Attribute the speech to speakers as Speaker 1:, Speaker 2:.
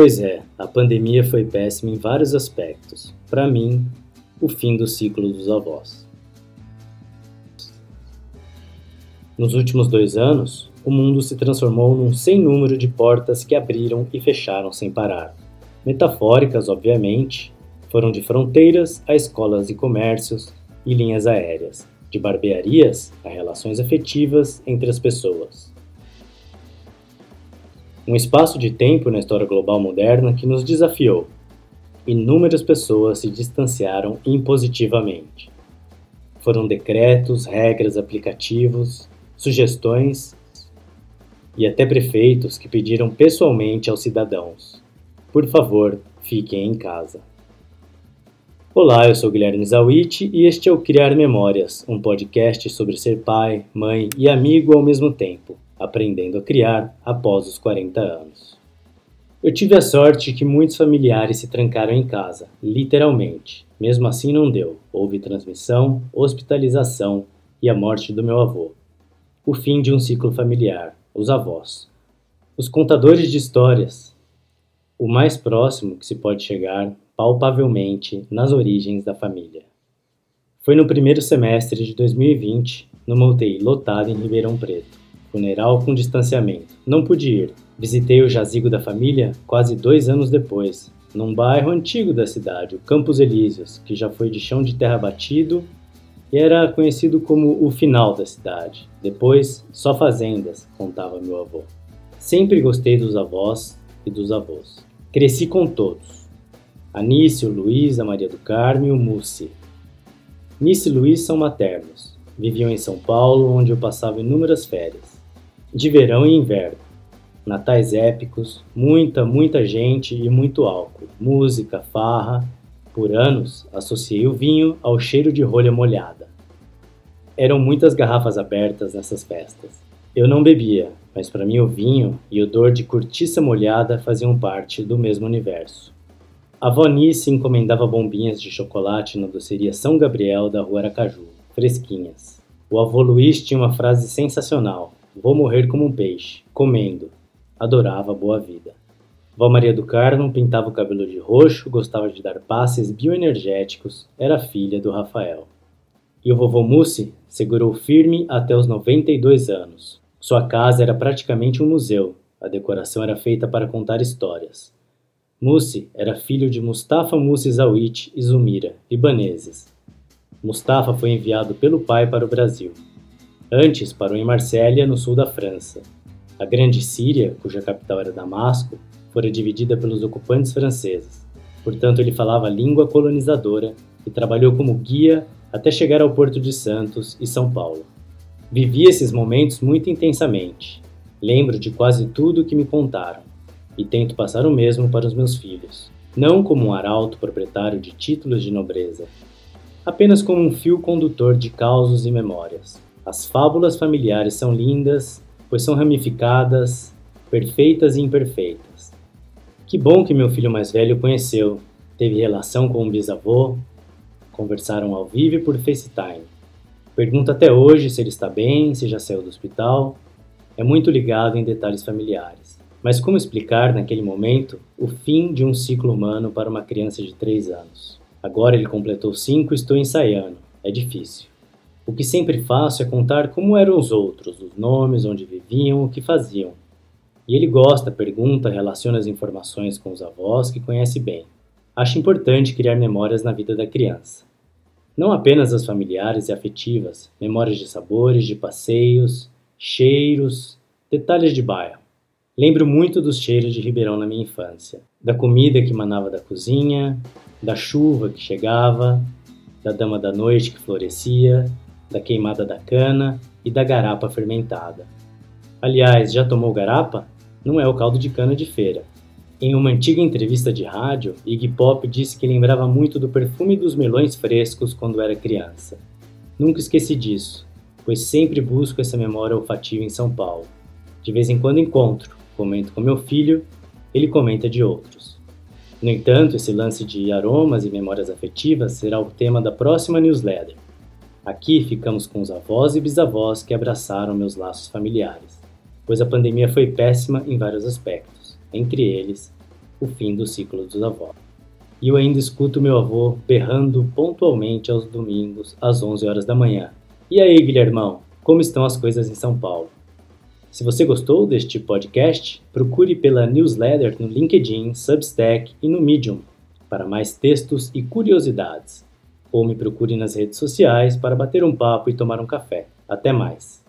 Speaker 1: Pois é, a pandemia foi péssima em vários aspectos. Para mim, o fim do ciclo dos avós. Nos últimos dois anos, o mundo se transformou num sem número de portas que abriram e fecharam sem parar. Metafóricas, obviamente, foram de fronteiras a escolas e comércios e linhas aéreas, de barbearias a relações afetivas entre as pessoas. Um espaço de tempo na história global moderna que nos desafiou. Inúmeras pessoas se distanciaram impositivamente. Foram decretos, regras, aplicativos, sugestões e até prefeitos que pediram pessoalmente aos cidadãos: por favor, fiquem em casa. Olá, eu sou Guilherme Zawit e este é o Criar Memórias, um podcast sobre ser pai, mãe e amigo ao mesmo tempo aprendendo a criar após os 40 anos. Eu tive a sorte que muitos familiares se trancaram em casa, literalmente. Mesmo assim não deu. Houve transmissão, hospitalização e a morte do meu avô. O fim de um ciclo familiar, os avós. Os contadores de histórias. O mais próximo que se pode chegar, palpavelmente, nas origens da família. Foi no primeiro semestre de 2020, numa UTI lotada em Ribeirão Preto. Funeral com distanciamento. Não pude ir. Visitei o jazigo da família quase dois anos depois, num bairro antigo da cidade, o Campos Elíseos, que já foi de chão de terra batido e era conhecido como o final da cidade. Depois, só fazendas, contava meu avô. Sempre gostei dos avós e dos avós. Cresci com todos. Anício, Luiz, a Maria do Carmo e o Mussi. Nice e Luiz são maternos. Viviam em São Paulo, onde eu passava inúmeras férias de verão e inverno. Natais épicos, muita, muita gente e muito álcool, música, farra. Por anos, associei o vinho ao cheiro de rolha molhada. Eram muitas garrafas abertas nessas festas. Eu não bebia, mas para mim o vinho e o odor de cortiça molhada faziam parte do mesmo universo. A Vonice encomendava bombinhas de chocolate na doceria São Gabriel da rua Aracaju, fresquinhas. O avô Luiz tinha uma frase sensacional: Vou morrer como um peixe, comendo. Adorava a boa vida. Vó Maria do Carmo pintava o cabelo de roxo, gostava de dar passes bioenergéticos, era filha do Rafael. E o vovô Mussi segurou firme até os 92 anos. Sua casa era praticamente um museu, a decoração era feita para contar histórias. Mussi era filho de Mustafa Mussi Zawit e Zumira, libaneses. Mustafa foi enviado pelo pai para o Brasil. Antes parou em Marsella, no sul da França. A Grande Síria, cuja capital era Damasco, fora dividida pelos ocupantes franceses. Portanto, ele falava a língua colonizadora e trabalhou como guia até chegar ao Porto de Santos e São Paulo. Vivi esses momentos muito intensamente. Lembro de quase tudo o que me contaram e tento passar o mesmo para os meus filhos, não como um arauto proprietário de títulos de nobreza, apenas como um fio condutor de causos e memórias. As fábulas familiares são lindas, pois são ramificadas, perfeitas e imperfeitas. Que bom que meu filho mais velho conheceu, teve relação com o bisavô, conversaram ao vivo por FaceTime. Pergunta até hoje se ele está bem, se já saiu do hospital. É muito ligado em detalhes familiares. Mas como explicar, naquele momento, o fim de um ciclo humano para uma criança de 3 anos? Agora ele completou 5 e estou ensaiando. É difícil. O que sempre faço é contar como eram os outros, os nomes, onde viviam, o que faziam. E ele gosta, pergunta, relaciona as informações com os avós que conhece bem. Acho importante criar memórias na vida da criança. Não apenas as familiares e afetivas, memórias de sabores, de passeios, cheiros, detalhes de bairro. Lembro muito dos cheiros de Ribeirão na minha infância, da comida que manava da cozinha, da chuva que chegava, da dama da noite que florescia, da queimada da cana e da garapa fermentada. Aliás, já tomou garapa? Não é o caldo de cana de feira. Em uma antiga entrevista de rádio, Iggy Pop disse que lembrava muito do perfume dos melões frescos quando era criança. Nunca esqueci disso, pois sempre busco essa memória olfativa em São Paulo. De vez em quando encontro, comento com meu filho, ele comenta de outros. No entanto, esse lance de aromas e memórias afetivas será o tema da próxima newsletter. Aqui ficamos com os avós e bisavós que abraçaram meus laços familiares, pois a pandemia foi péssima em vários aspectos, entre eles o fim do ciclo dos avós. E eu ainda escuto meu avô berrando pontualmente aos domingos às 11 horas da manhã. E aí, Guilhermão, como estão as coisas em São Paulo? Se você gostou deste podcast, procure pela newsletter no LinkedIn, Substack e no Medium para mais textos e curiosidades. Ou me procure nas redes sociais para bater um papo e tomar um café. Até mais!